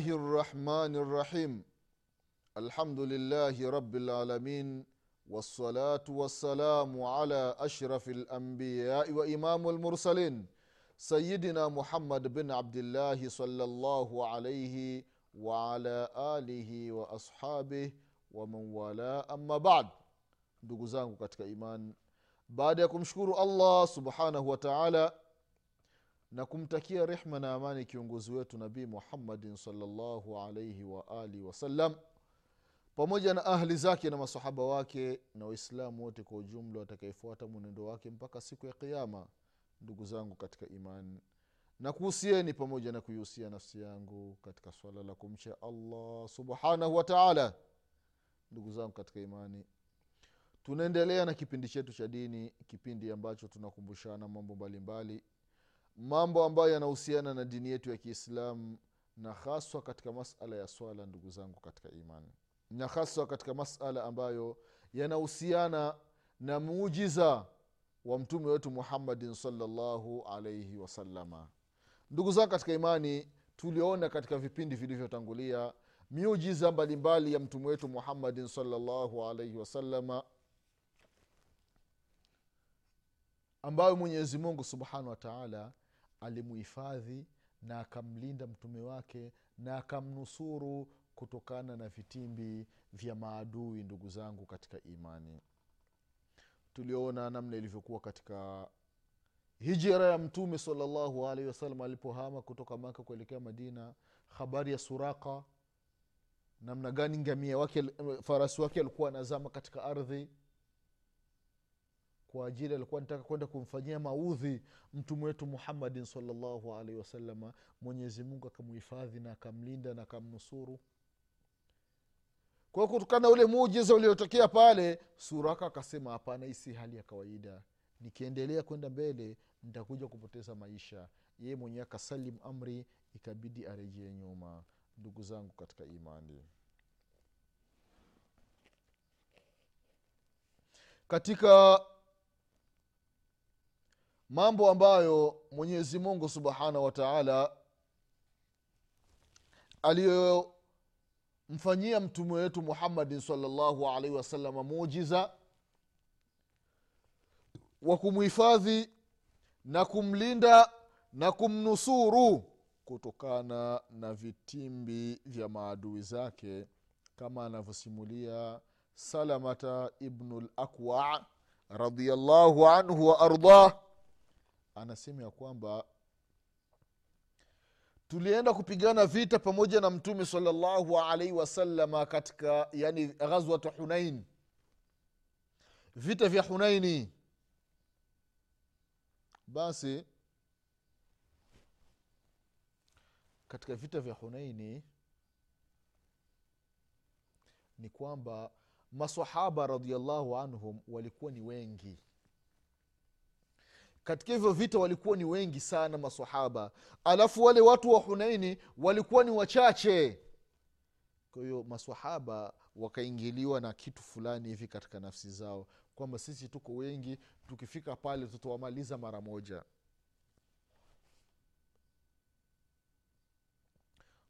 الله الرحمن الرحيم الحمد لله رب العالمين والصلاة والسلام على أشرف الأنبياء وإمام المرسلين سيدنا محمد بن عبد الله صلى الله عليه وعلى آله وأصحابه ومن والاه أما بعد ndugu zangu katika iman. Baada allah subhanahu wa taala na kumtakia rehma na amani kiongozi wetu nabii muhammadin salllahu alaihi waalihi wasallam pamoja na ahli zake na masahaba wake na waislamu wote kwa ujumla watakaefuata mwenendo wake mpaka siku ya kiama ndugu zangu katika imani na kuhusieni pamoja na kuihusia nafsi yangu katika swala la kumcha allah subhanahu wa taala. Ndugu zangu katika imani tunaendelea na kipindi chetu cha dini kipindi ambacho tunakumbushana mambo mbalimbali mambo ambayo yanahusiana na dini yetu ya kiislamu na haswa katika masala ya swala ndugu zangu katika imani. Na haswa katika masala ambayo yanahusiana na muujiza wa mtume wetu muhammadin salllahu alaihi wasalama ndugu zangu katika imani tuliona katika vipindi vilivyotangulia miujiza mbalimbali ya mtume wetu muhammadin salllahu alaihi wasalama ambayo mwenyezi mungu subhanahu wa taala alimuhifadhi na akamlinda mtume wake na akamnusuru kutokana na vitimbi vya maadui ndugu zangu katika imani. Tuliona namna ilivyokuwa katika hijira ya mtume salllahu alaihi wasallam alipohama kutoka maka kuelekea madina habari ya suraka namna gani ngamia wake farasi wake alikuwa anazama katika ardhi kwa ajili alikuwa nataka kwenda kumfanyia maudhi mtume wetu muhammadin salllahu alaihi wasalama mwenyezi mungu akamuhifadhi na akamlinda na akamnusuru. Kwa kutokana na ule muujiza uliotokea pale suraka akasema hapana hii si hali ya kawaida. Nikiendelea kwenda mbele nitakuja kupoteza maisha. Yeye mwenyewe akasalim amri ikabidi arejee nyuma. Ndugu zangu katika imani. Katika mambo ambayo mwenyezi mungu subhanahu wa taala aliyomfanyia mtume wetu muhammadin salllahu alaihi wasalama mujiza wa kumhifadhi na kumlinda na kumnusuru kutokana na vitimbi vya maadui zake kama anavyosimulia salamata ibnu lakwa radiallahu anhu wa ardah anasema ya kwamba tulienda kupigana vita pamoja na mtume salllahu alaihi wasalama katika yani ghazwat hunain. Vita vya hunaini basi katika vita vya hunaini ni kwamba masahaba radiallahu anhum walikuwa ni wengi katika hivyo vita walikuwa ni wengi sana masahaba alafu wale watu wa hunaini walikuwa ni wachache. Kwa hiyo masahaba wakaingiliwa na kitu fulani hivi katika nafsi zao kwamba sisi tuko wengi tukifika pale tutawamaliza mara moja.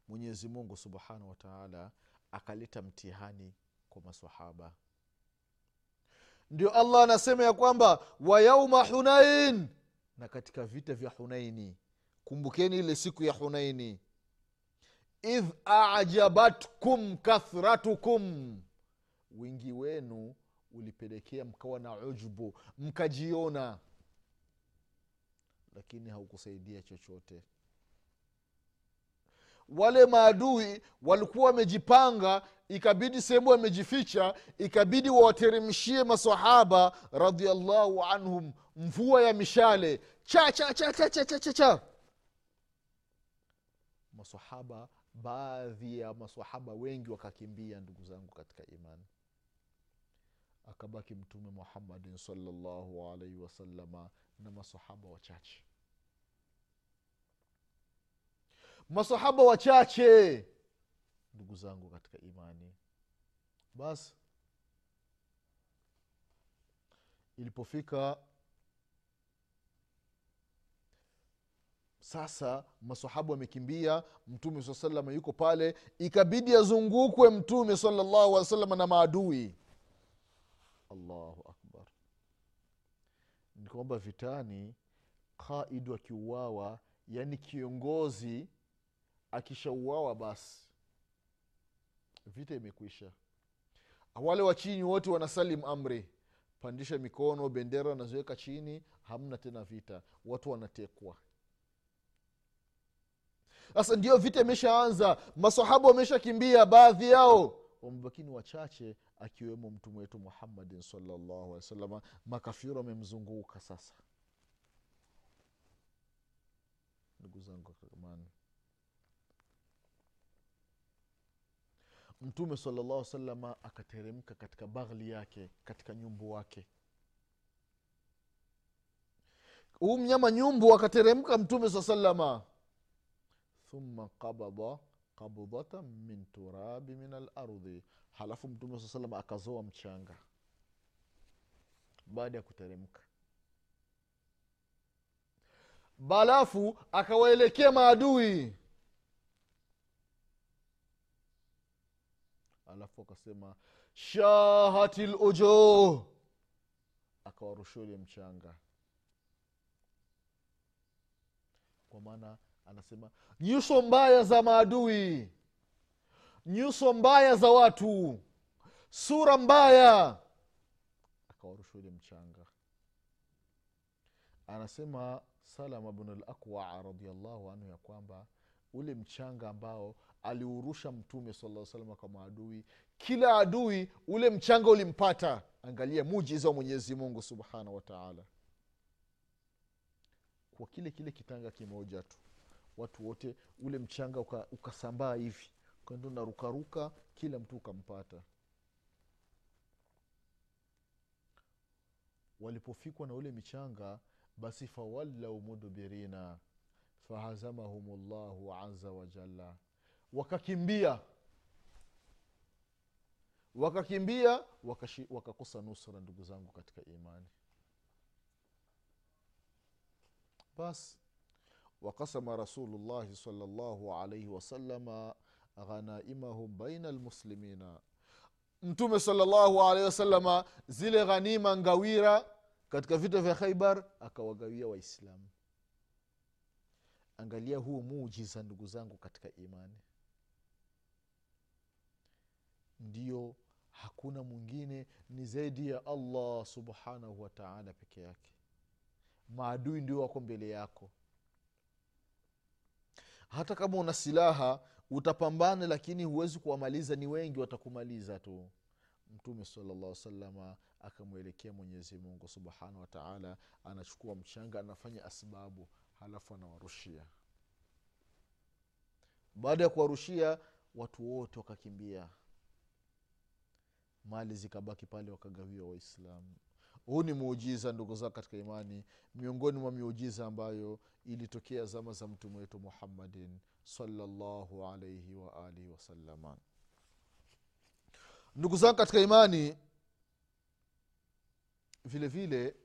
Mwenyezi mungu subhanahu wataala akaleta mtihani kwa masahaba ndio allah anasema ya kwamba wa yauma hunain. Na katika vita vya hunaini. Kumbukeni ile siku ya hunaini. Idh ajabatkum kathratukum. Wingi wenu ulipelekea mkawa na ujbu mkajiona. Lakini haukusaidia chochote wale maadui walikuwa wamejipanga ikabidi sehemu wamejificha ikabidi wawateremshie masahaba radiallahu anhum mvua ya mishale. Cha cha cha cha cha cha cha, cha. masahaba baadhi ya masahaba wengi wakakimbia ndugu zangu katika imani. Akabaki mtume muhammadin salllahu alaihi wasalama na masahaba wachache. Masahaba wachache. Ndugu zangu katika imani. Basi ilipofika sasa masahaba wamekimbia mtume saa salama yuko pale ikabidi azungukwe mtume salallahu alih wa na maadui. Allahu akbar. Ni kwamba vitani qaidu akiuawa yaani kiongozi akishauawa basi vita imekwisha. Wale wa chini wote wanasalim amri. Pandisha mikono bendera wanaziweka chini hamna tena vita. Watu wanatekwa. Sasa ndio vita imeshaanza. Masahaba wameshakimbia baadhi yao wamebakini wachache akiwemo mtume wetu muhammadin salllahu makafiro wasalama wamemzunguka sasa. Ndugu zangu mtume salllah salama akateremka katika baghli yake katika nyumbu wake. Huu mnyama nyumbu akateremka mtume saa salama thumma qabada qabdatan min turabi min alardhi halafu mtume saa salama akazoa mchanga baada ya kuteremka. Balafu akawaelekea maadui alafu akasema shahati lujo akawarushia ule mchanga. Kwa maana anasema nyuso mbaya za maadui nyuso mbaya za watu sura mbaya. Akawarusha mchanga. Anasema salama bnu lakwa radiallahu anhu ya kwamba ule mchanga ambao aliurusha mtume sala salama kwa maadui. Kila adui ule mchanga ulimpata. Angalia mujiza wa mwenyezi mungu subhanahu wataala kwa kile kile kitanga kimoja tu watu wote ule mchanga uka- ukasambaa hivi kando narukaruka kila mtu ukampata. Walipofikwa na ule michanga basi fawallau mudbirina fahazamahum llahu aza wajalla wakakimbia. Wakakimbia wakakosa nusra ndugu zangu katika imani. Basi wakasama rasulullahi salllahu alaihi wasalama ghanaimahum baina lmuslimina mtume salllahu alaihi wasalama zile ghanima ngawira katika vita vya khaibar akawagawia waislamu angalia huu muujiza ndugu zangu katika imani. Ndio hakuna mwingine ni zaidi ya allah subhanahu wataala peke yake. Maadui ndio wako mbele yako. Hata kama una silaha utapambana lakini huwezi kuwamaliza ni wengi watakumaliza tu. Mtume salallah salama akamwelekea mwenyezi mungu subhanahu wataala anachukua mchanga anafanya asbabu halafu anawarushia. Baada ya kuwarushia watu wote wakakimbia. Mali zikabaki pale wakagawiwa waislamu. Huu ni muujiza ndugu zao katika imani miongoni mwa miujiza ambayo ilitokea zama za mtume wetu muhammadin salllahu alaihi waalihi wasalama ndugu zangu katika imani vile vile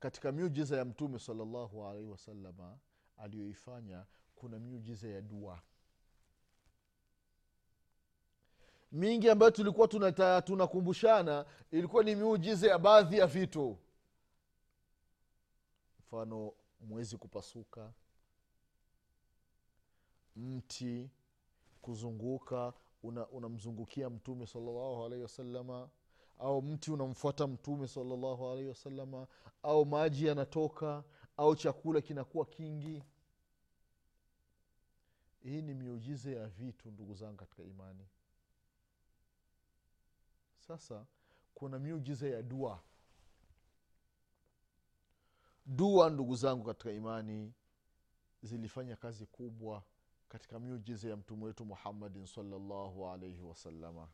katika miujiza ya mtume salllahu alaihi wasalama aliyoifanya kuna miujiza ya dua. Mingi ambayo tulikuwa tunakumbushana ilikuwa ni miujiza ya baadhi ya vitu. Mfano mwezi kupasuka mti kuzunguka unamzungukia una mtume salllahu alaihi wasalama au mti unamfuata mtume salllahu alaihi wasalama au maji yanatoka au chakula kinakuwa kingi. Hii ni miujiza ya vitu ndugu zangu katika imani. Sasa kuna miujiza ya dua. Dua ndugu zangu katika imani zilifanya kazi kubwa katika miujiza ya mtume wetu muhammadin salllahu alaihi wasalama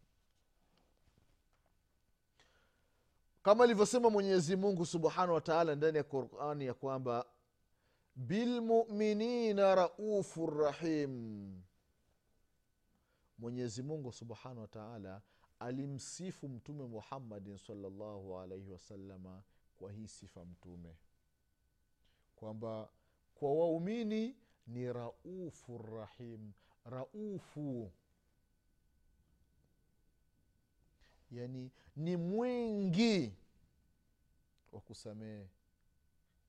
kama ilivyosema mwenyezi mungu subhanahu wataala ndani ya qurani ya kwamba bilmuminina raufu rahim. Mwenyezi mungu subhanahu wataala alimsifu mtume muhammadin salllahu alaihi wasalama kwa hii sifa mtume. Kwamba kwa waumini ni raufu rahim raufu yani ni mwingi wa kusamehe.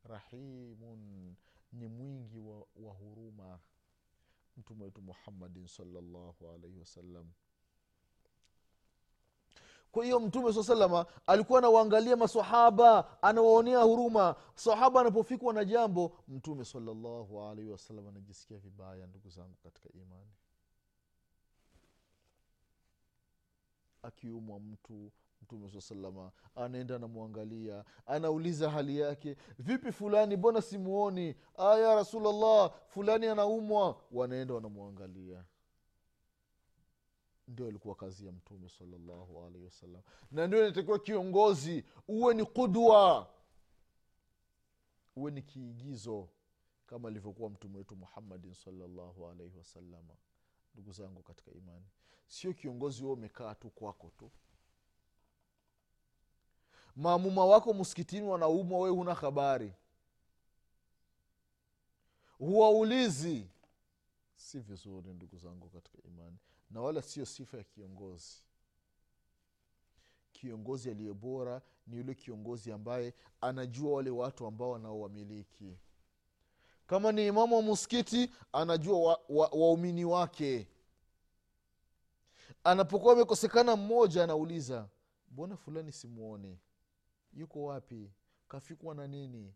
Rahimun ni mwingi wa, wa huruma. Mtume wetu muhammadin salllahu alaihi wasallam kwa hiyo mtume saa salama alikuwa anawaangalia masahaba anawaonea huruma. Sahaba anapofikwa na jambo mtume salllahu alaihi wasallam anajisikia vibaya ndugu zangu katika imani akiumwa mtu mtume saa salama anaenda anamwangalia anauliza hali yake vipi fulani? Mbona simuoni? Ya rasulllah fulani anaumwa. Wanaenda wanamwangalia. Ndio ilikuwa kazi ya mtume salallahu alaihi wasallam. Na ndio inatakiwa kiongozi uwe ni kudwa uwe ni kiigizo kama alivyokuwa mtume wetu muhammadin salallahu alaihi wasalama ndugu zangu katika imani. Sio kiongozi huo umekaa tu kwako tu. Maamuma wako msikitini wanaumwa wewe huna habari. Huwaulizi. Si vizuri ndugu zangu katika imani. Na wala sio sifa ya kiongozi. Kiongozi aliye bora ni yule kiongozi ambaye anajua wale watu ambao wanaowamiliki kama ni imamu wa muskiti anajua waumini wa, wa wake. Anapokuwa amekosekana mmoja anauliza mbona fulani simwoni yuko wapi? Kafikwa na nini?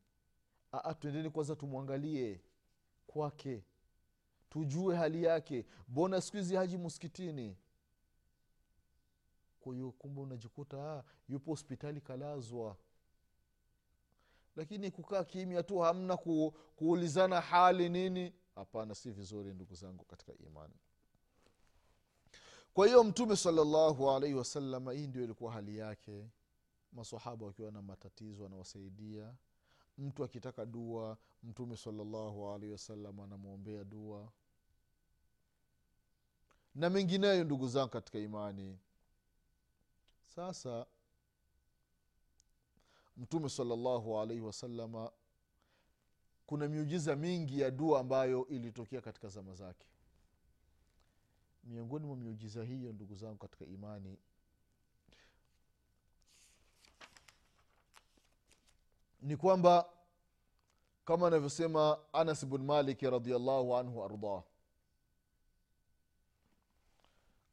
Aa, twendeni kwanza tumwangalie kwake. Tujue hali yake. Mbona siku hizi haji muskitini kwa hiyo kumbe unajikuta yupo hospitali kalazwa lakini kukaa kimya tu hamna ku, kuulizana hali nini. Hapana si vizuri ndugu zangu katika imani. Kwa hiyo mtume salallahu alaihi wasalama hii ndio ilikuwa hali yake. Masahaba wakiwa na matatizo anawasaidia mtu akitaka dua mtume salallahu alaihi wasallam anamwombea dua. Na mengineyo ndugu zangu katika imani. Sasa mtume salallahu alaihi wasalama kuna miujiza mingi ya dua ambayo ilitokea katika zama zake. Miongoni mwa miujiza hiyo ndugu zangu katika imani ni kwamba kama anavyosema anas bn maliki radiallahu anhu ardah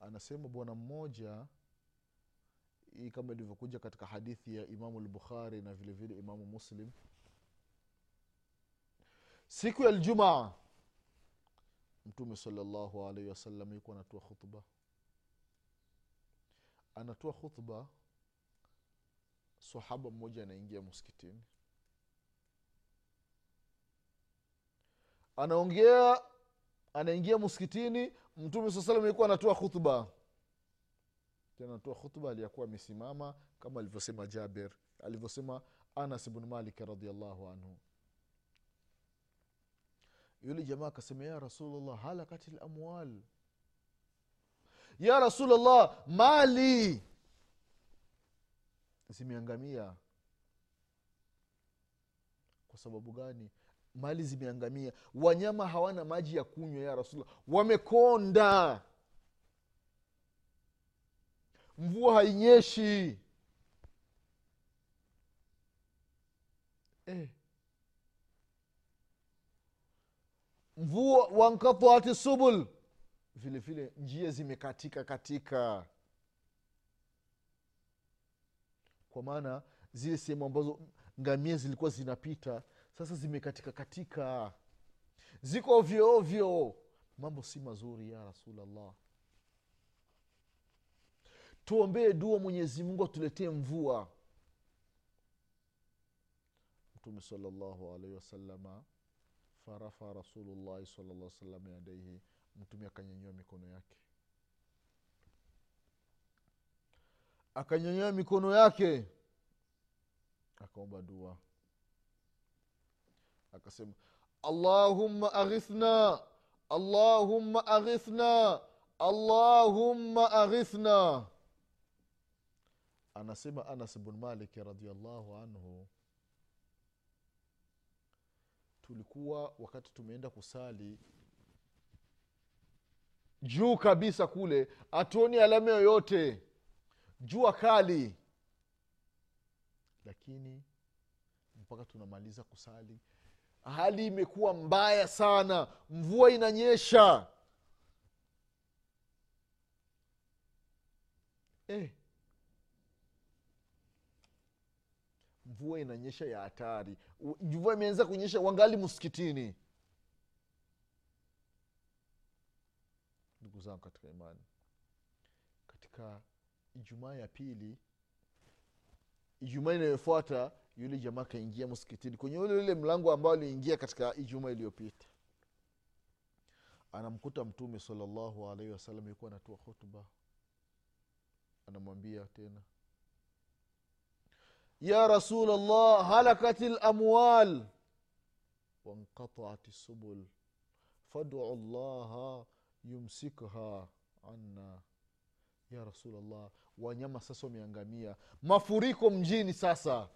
anasema bwana mmoja hii kama ilivyokuja katika hadithi ya imamu lbukhari na vile vile imamu muslim. Siku ya ljumaa mtume salallahu alaihi wasallam yuko anatoa khutba. Anatoa khutba sahaba mmoja anaingia msikitini. Anaongea anaingia msikitini mtume saa salam alikuwa anatoa khutba tena anatoa khutba aliyakuwa amesimama kama alivyosema jaber alivyosema anas bnu malik radiallahu anhu. Yule jamaa akasema ya rasulllah halakati lamwal ya rasulllah mali. Zimeangamia kwa sababu gani? Mali zimeangamia. Wanyama hawana maji ya kunywa ya rasulllah wamekonda mvua hainyeshi. Eh. mvua wankataati subul? Vile vile njia zimekatika katika. Kwa maana zile sehemu ambazo ngamia zilikuwa zinapita sasa zimekatika katika. Ziko ovyo ovyo. Mambo si mazuri ya rasulllah tuombee dua mwenyezi mungu atuletee mvua. Mtume salllahu alaihi wasalama farafa rasulullahi salllah salam yadaihi mtume akanyanyua mikono yake. Akanyanyua mikono yake akaomba dua. Akasema allahumma aghithna allahumma aghithna allahumma aghithna anasema anas bn maliki radiallahu anhu tulikuwa wakati tumeenda kusali juu kabisa kule hatuoni alama yoyote jua kali lakini mpaka tunamaliza kusali hali imekuwa mbaya sana mvua inanyesha eh. Mvua inanyesha ya hatari. Mvua imeanza kunyesha wangali msikitini. Ndugu zangu katika imani katika ijumaa ya pili ijumaa inayofuata yule jamaa akaingia msikitini kwenye ule ule mlango ambao aliingia katika ijumaa iliyopita. Anamkuta mtume salallahu alaihi wasallam yukuwa anatoa hutuba anamwambia tena ya rasul llah halakat lamwal wanqataat subul fadu llaha yumsikha anna. Ya rasulllah wanyama sasa wameangamia. Mafuriko mjini sasa.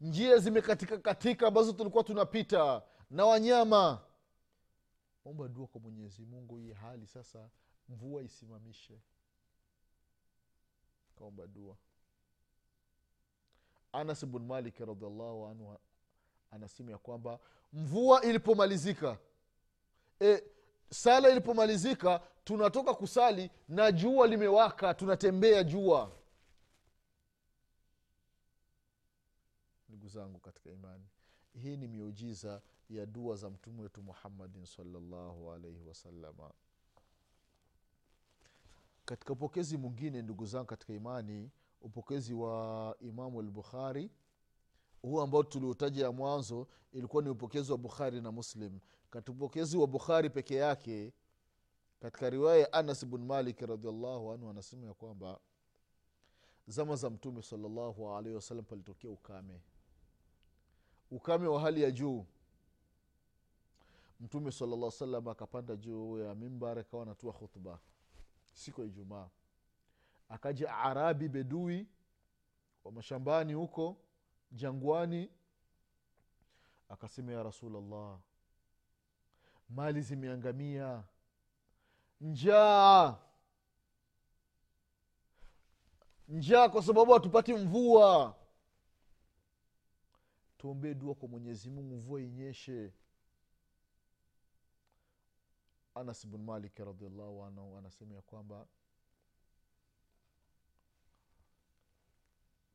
Njia zimekatika katika ambazo tulikuwa tunapita. Na wanyama. Omba dua kwa mwenyezi mungu hii hali sasa mvua isimamishe kaomba dua. Anas bn malik radiallahu anhu anasema ya kwamba mvua ilipomalizika e, sala ilipomalizika tunatoka kusali na jua limewaka tunatembea jua. Ndugu zangu katika imani hii ni miujiza ya dua za mtume wetu muhammadin salllahu alaihi wasalama katika upokezi mwingine ndugu zangu katika imani upokezi wa imamu lbukhari huu ambao tuliutaja mwanzo ilikuwa ni upokezi wa bukhari na muslim. Katika upokezi wa bukhari peke yake katika riwaya ya anas bn malik radiallahu anhu anasema ya kwamba zama za mtume salallahu alaihi wasallam palitokea ukame. Ukame wa hali ya juu. Mtume salllah salam akapanda juu ya mimbar akawa anatua khutba siku ya ijumaa. Akaja arabi bedui wa mashambani huko jangwani akasema ya rasulllah mali zimeangamia. Njaa. Njaa kwa sababu hatupati mvua. Tuombee dua kwa mwenyezi mungu mvua inyeshe anas bnu malik radiallahu anhu anasema ya kwamba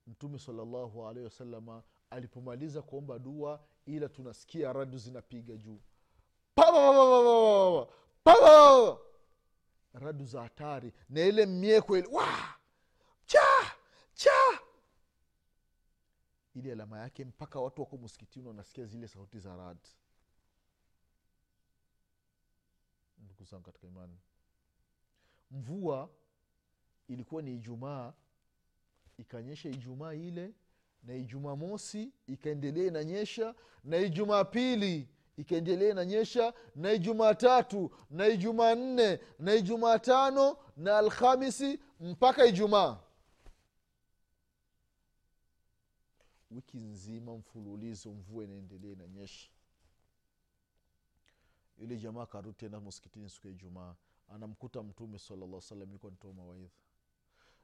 mtume salallahu alaihi wasalama alipomaliza kuomba dua ila tunasikia radu zinapiga juu Pa- radu za hatari na ile mieko ile wa cha cha ili alama yake mpaka watu wako msikitini wanasikia zile sauti za rad ndugu zangu katika imani. Mvua ilikuwa ni ijumaa ikanyesha ijumaa ile na ijumaa mosi ikaendelea inanyesha na ijumaa pili ikaendelea inanyesha na ijumaa tatu na ijumaa nne na ijumaa tano na alhamisi mpaka ijumaa. Wiki nzima mfululizo mvua inaendelea inanyesha yule jamaa akarudi tena msikitini siku ya ijumaa anamkuta mtume salalla salam yuko nitoa mawaidha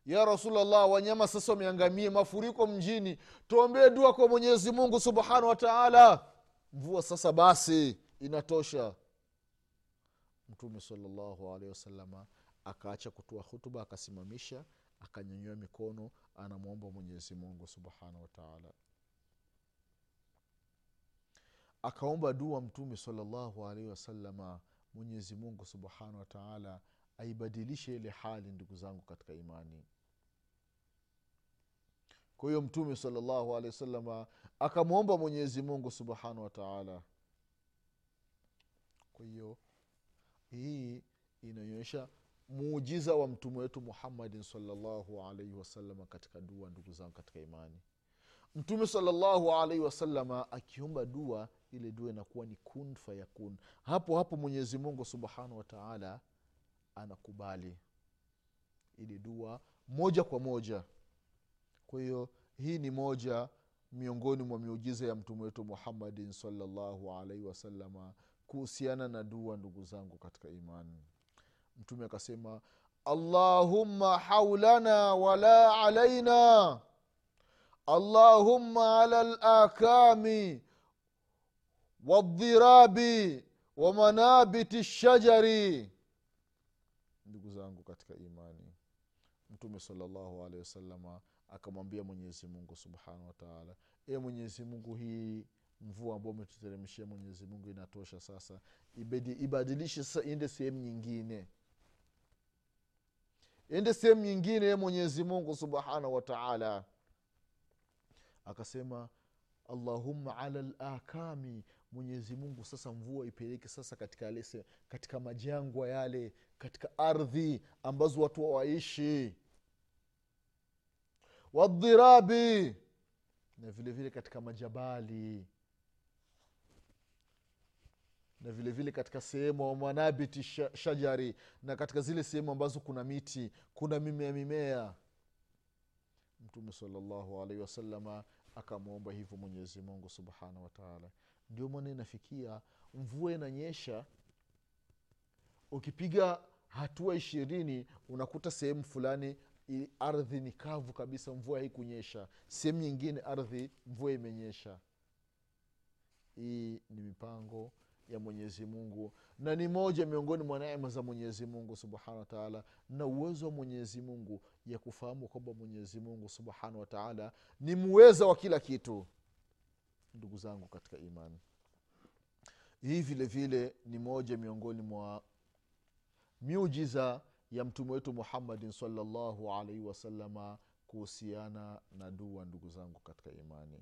ya rasulllah wanyama sasa wameangamie mafuriko mjini. Tuombee dua kwa mwenyezi mungu subhanahu wa taala. Mvua sasa basi inatosha. Mtume salallahu akaacha kutoa hutuba akasimamisha akanyanyua mikono anamwomba mwenyezi mungu subhanahu wataala akaomba dua mtume salallahu alaihi wasalama mwenyezi mungu subhanahu wataala aibadilishe ile hali ndugu zangu katika imani. Kwa hiyo mtume salllahu alehi wasalama akamwomba mwenyezi mungu subhanahu wataala kwa hiyo hii inaonyesha muujiza wa mtume wetu muhammadin salllahu alaihi wasalama katika dua ndugu zangu katika imani. Mtume salllahu alaihi wasalama akiomba dua ile dua inakuwa ni kun. Fayakun hapo hapo mwenyezi mungu subhanahu wataala anakubali ili dua moja kwa moja. Kwa hiyo hii ni moja miongoni mwa miujiza ya mtume wetu muhammadin salllahu alaihi wasalama kuhusiana na dua ndugu zangu katika imani. Mtume akasema allahumma haulana wala alaina allahumma ala lakami wadhirabi wa manabiti shajari. Ndugu zangu katika imani mtume salllahu alehi wasalama akamwambia mwenyezi mungu subhanahu wataala e mwenyezi mungu hii mvua ambao umetuteremshia mwenyezi mungu inatosha sasa. Ibedi ibadilishe sasa iende sehemu nyingine. Ende sehemu nyingine ye mwenyezi mungu subhanahu wataala akasema allahumma ala lakami mwenyezi mungu sasa mvua ipeleke sasa katika lese, katika majangwa yale katika ardhi ambazo watu hawaishi. Wadhirabi na vile vile katika majabali. Na vile vile katika sehemu manabiti shajari na katika zile sehemu ambazo kuna miti kuna mimea mimea. Mtume salallahu alaihi wasalama akamwomba hivyo mwenyezi mungu subhanahu wataala ndio maana inafikia mvua inanyesha ukipiga hatua ishirini unakuta sehemu fulani ardhi ni kavu kabisa mvua haikunyesha. Sehemu nyingine ardhi mvua imenyesha. Hii ni mipango ya mwenyezi mungu na ni moja miongoni mwa neema za mwenyezi mungu subhanahu wataala na uwezo wa mwenyezi mungu ya kufahamu kwamba mwenyezi mungu subhanahu wataala ni muweza wa kila kitu ndugu zangu katika imani. Hii vile vile ni moja miongoni mwa miujiza ya mtume wetu muhammadin salllahu alaihi wasalama kuhusiana na dua ndugu zangu katika imani.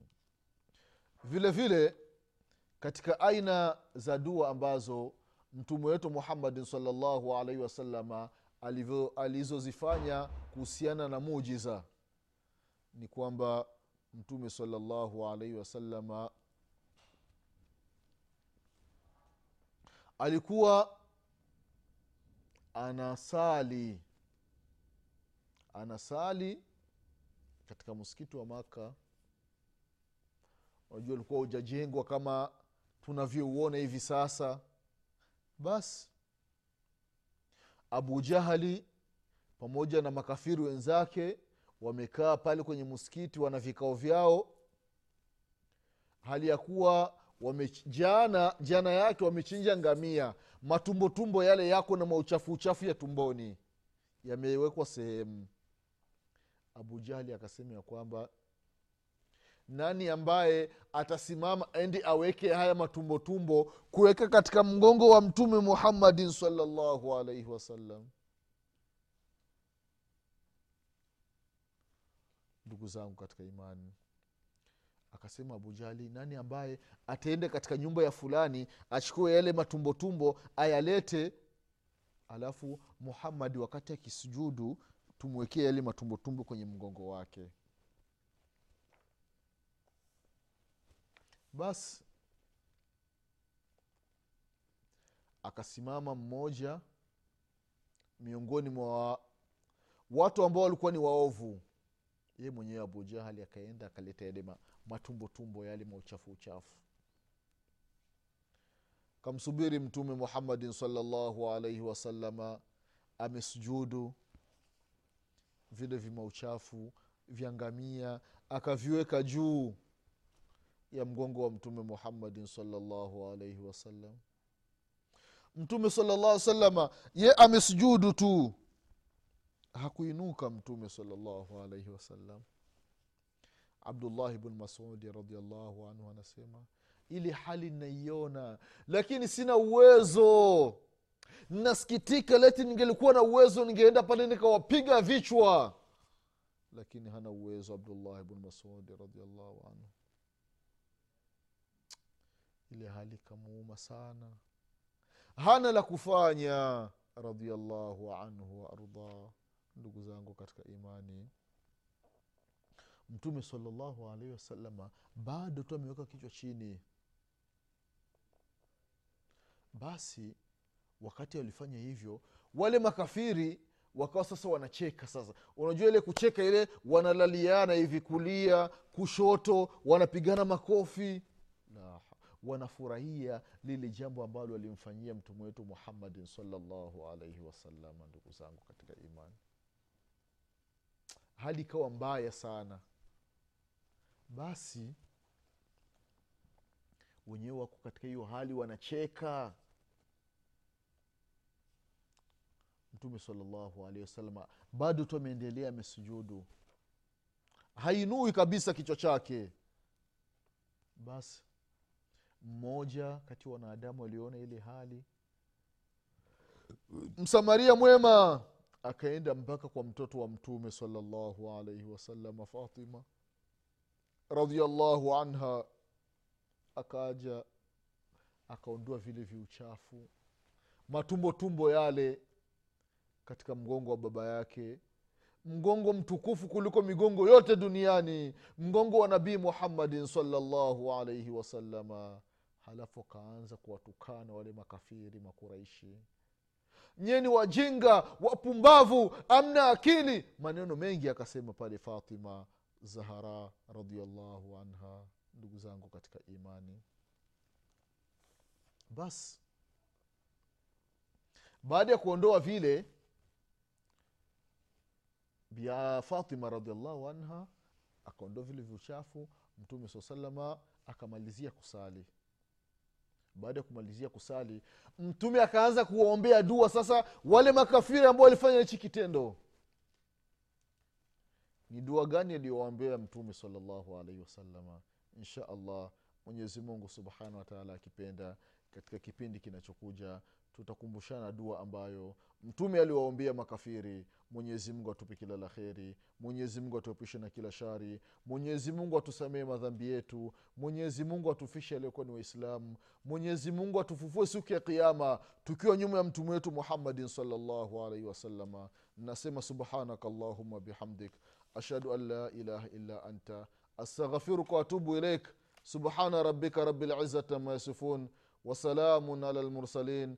Vile vile katika aina za dua ambazo mtume wetu muhammadin salllahu alaihi wasalama alizozifanya kuhusiana na mujiza ni kwamba mtume salllahu alaihi wasalama alikuwa anasali anasali katika msikiti wa maka unajua ulikuwa ujajengwa kama tunavyouona hivi sasa. Basi abu jahali pamoja na makafiri wenzake wamekaa pale kwenye msikiti wana vikao vyao. Hali ya kuwa jana jana yake wamechinja ngamia. Matumbotumbo yale yako na mauchafu uchafu ya tumboni yamewekwa sehemu. Abu jahli akasema ya kwamba nani ambaye atasimama endi aweke haya matumbotumbo kuweka katika mgongo wa mtume muhammadin salllahu alaihi wasallam ndugu zangu katika imani. Akasema abujali nani ambaye ataenda katika nyumba ya fulani achukue yale matumbotumbo ayalete? Alafu muhammadi wakati akisujudu tumwekee yale matumbotumbo kwenye mgongo wake. Basi akasimama mmoja miongoni mwa watu ambao walikuwa ni waovu ye mwenyewe abu jahali akaenda akaleta yale matumbotumbo yale mauchafu uchafu kamsubiri mtume muhammadin salllahu alaihi wasalama amesujudu. Vile vimauchafu vya ngamia akaviweka juu ya mgongo wa mtume muhammadin salllahu alaihi wasallam mtume salllah salama ye amesujudu tu hakuinuka mtume salllahu alaihi wasallam abdullahi bnu masudi radiallahu anhu anasema ili hali naiona lakini sina uwezo. Nasikitika leti ningelikuwa na uwezo ningeenda pale nikawapiga vichwa. Lakini hana uwezo abdullahi bnu masudi radiallahu anhu. Ile hali kamuuma sana. Hana la kufanya radiallahu anhu waardah ndugu zangu katika imani mtume salallahu alaihi wasalama bado tu ameweka kichwa chini. Basi wakati walifanya hivyo wale makafiri wakawa sasa wanacheka sasa. Unajua ile kucheka ile wanalaliana hivi kulia kushoto wanapigana makofi. Nah, wanafurahia lile jambo ambalo walimfanyia mtume wetu muhammadin salallahu alaihi wasalama ndugu zangu katika imani hali ikawa mbaya sana. Basi wenyewe wako katika hiyo hali wanacheka. Mtume salallahu alehi wasalama bado tu ameendelea amesujudu. Hainui kabisa kichwa chake. Basi mmoja kati ya wanadamu aliona ile hali. Msamaria mwema akaenda mpaka kwa mtoto wa mtume salallahu alaihi wasalama fatima radiallahu anha akaja akaondoa vile viuchafu matumbo tumbo yale katika mgongo wa baba yake. Mgongo mtukufu kuliko migongo yote duniani mgongo wa nabii muhammadin salllahu alaihi wasalama halafu akaanza kuwatukana wale makafiri makuraishi nyeni wajinga wapumbavu amna akili. Maneno mengi akasema pale fatima zahara radiallahu anha ndugu zangu katika imani. Basi baada ya kuondoa vile bia fatima radiallahu anha akaondoa vile viuchafu mtume saa salama akamalizia kusali baada ya kumalizia kusali mtume akaanza kuwaombea dua sasa wale makafiri ambao walifanya hichi kitendo. Ni dua gani aliyowaombea mtume salallahu alaihi wasalama insha allah mwenyezi mungu subhanahu wataala akipenda katika kipindi kinachokuja tutakumbushana dua ambayo mtume aliwaombea makafiri mwenyezi mungu atupe kila la kheri mwenyezimungu atuepushe na kila shari mwenyezi mungu atusamehe madhambi yetu mwenyezi mungu atufishe aliyokuwa ni waislamu mwenyezi mungu atufufue siku ya kiama tukiwa nyuma ya mtume wetu muhammadin salllahu alaihi wasalama nasema subhanaka allahuma bihamdik ashhadu an la ilaha illa anta astaghfiruka watubu ilaik subhana rabika rabilizati ama yasifun wasalamun ala lmursalin al